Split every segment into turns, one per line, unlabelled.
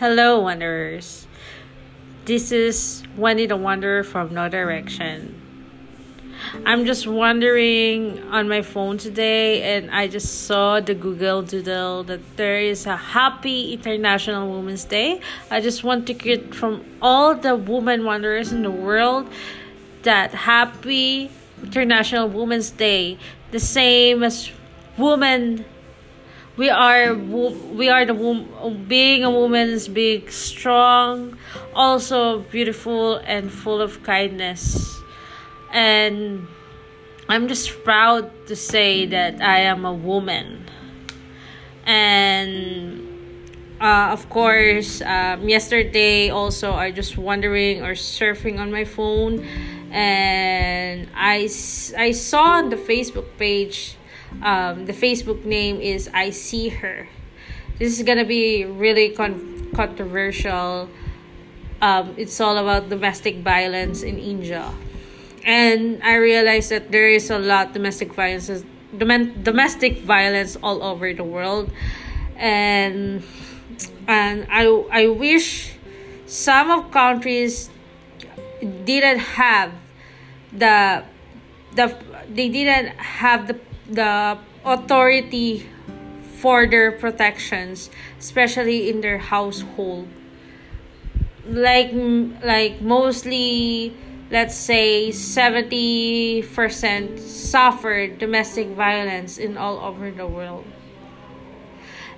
Hello, Wanderers. This is Wendy the Wanderer from No Direction. I'm just wandering on my phone today and I just saw the Google Doodle that there is a happy International Women's Day. I just want to get from all the women wanderers in the world that happy International Women's Day, the same as woman we are we are the being a woman is being strong also beautiful and full of kindness. And i'm just proud to say that i am a woman. And uh, of course um, yesterday also i just wondering or surfing on my phone. And i i saw on the facebook page um, the Facebook name is I See Her. This is gonna be really con- controversial. Um, it's all about domestic violence in India, and I realized that there is a lot domestic violence, dom- domestic violence all over the world, and and I I wish some of countries didn't have the the they didn't have the the authority for their protections especially in their household. Like like mostly let's say 70% suffered domestic violence in all over the world.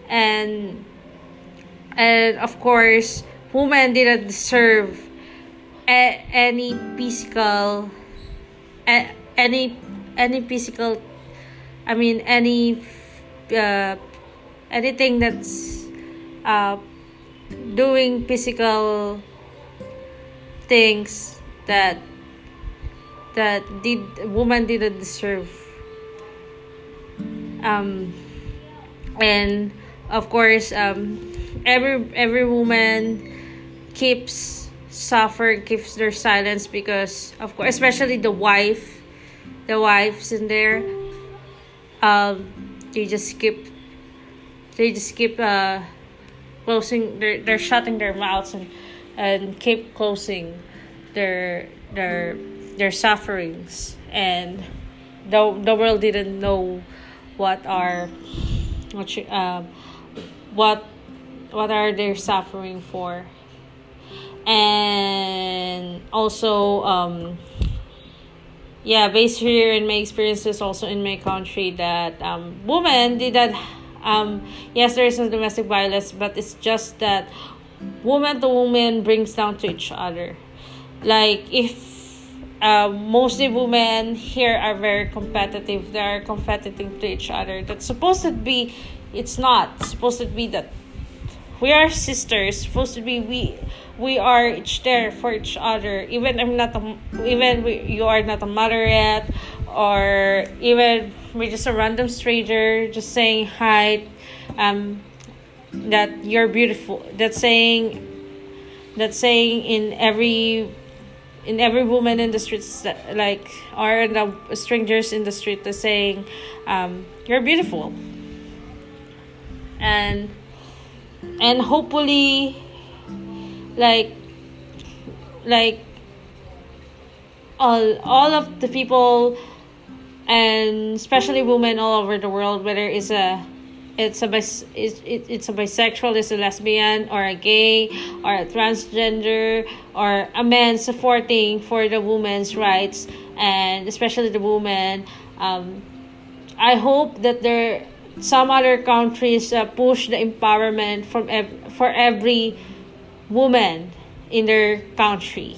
And and of course women didn't deserve a, any physical a, any any physical I mean any uh, anything that's uh, doing physical things that that did woman didn't deserve. Um and of course um every every woman keeps suffer keeps their silence because of course especially the wife the wives in there um, they just skip they just keep uh, closing they're, they're shutting their mouths and and keep closing their their their sufferings. And the the world didn't know what are what uh, what what are they suffering for. And also um yeah based here in my experiences also in my country that um women did that um yes there is a domestic violence but it's just that woman to woman brings down to each other. Like if uh, mostly women here are very competitive they are competitive to each other. That's supposed to be it's not. Supposed to be that we are sisters. Supposed to be we we are each there for each other. Even i'm not a, even we, you are not a mother yet or even we're just a random stranger just saying hi um that you're beautiful that saying that saying in every in every woman in the streets like or the strangers in the street the saying um, you're beautiful. And and hopefully like like all all of the people and especially women all over the world whether it's a it's a bis- it's, it's a bisexual it's a lesbian or a gay or a transgender or a man supporting for the women's rights and especially the women um, i hope that there some other countries uh, push the empowerment from ev- for every woman in their country.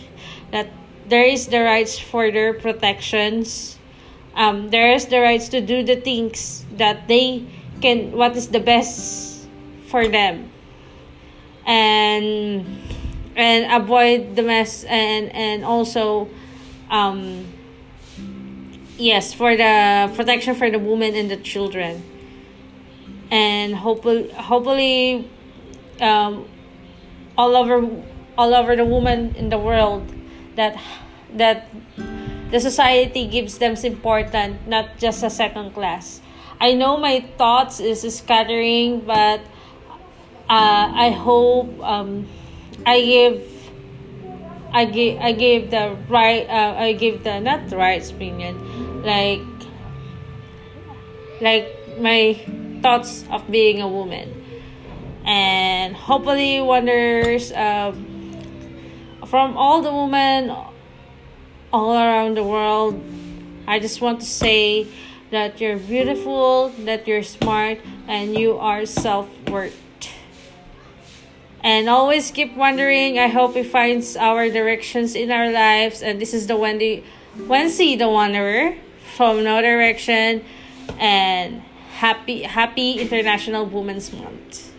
That there is the rights for their protections. Um, there is the rights to do the things that they can what is the best for them. And and avoid the mess and and also um yes for the protection for the women and the children and hopefully hopefully um all over all over the women in the world that that the society gives them important not just a second class. I know my thoughts is scattering but uh, I hope um, I give I give I give the right uh, I give the not the right opinion like like my thoughts of being a woman and hopefully wonders um, from all the women all around the world I just want to say that you're beautiful that you're smart and you are self-worth and always keep wondering. I hope we find our directions in our lives. And this is the Wendy, Wency the Wanderer from No Direction, and happy Happy International Women's Month.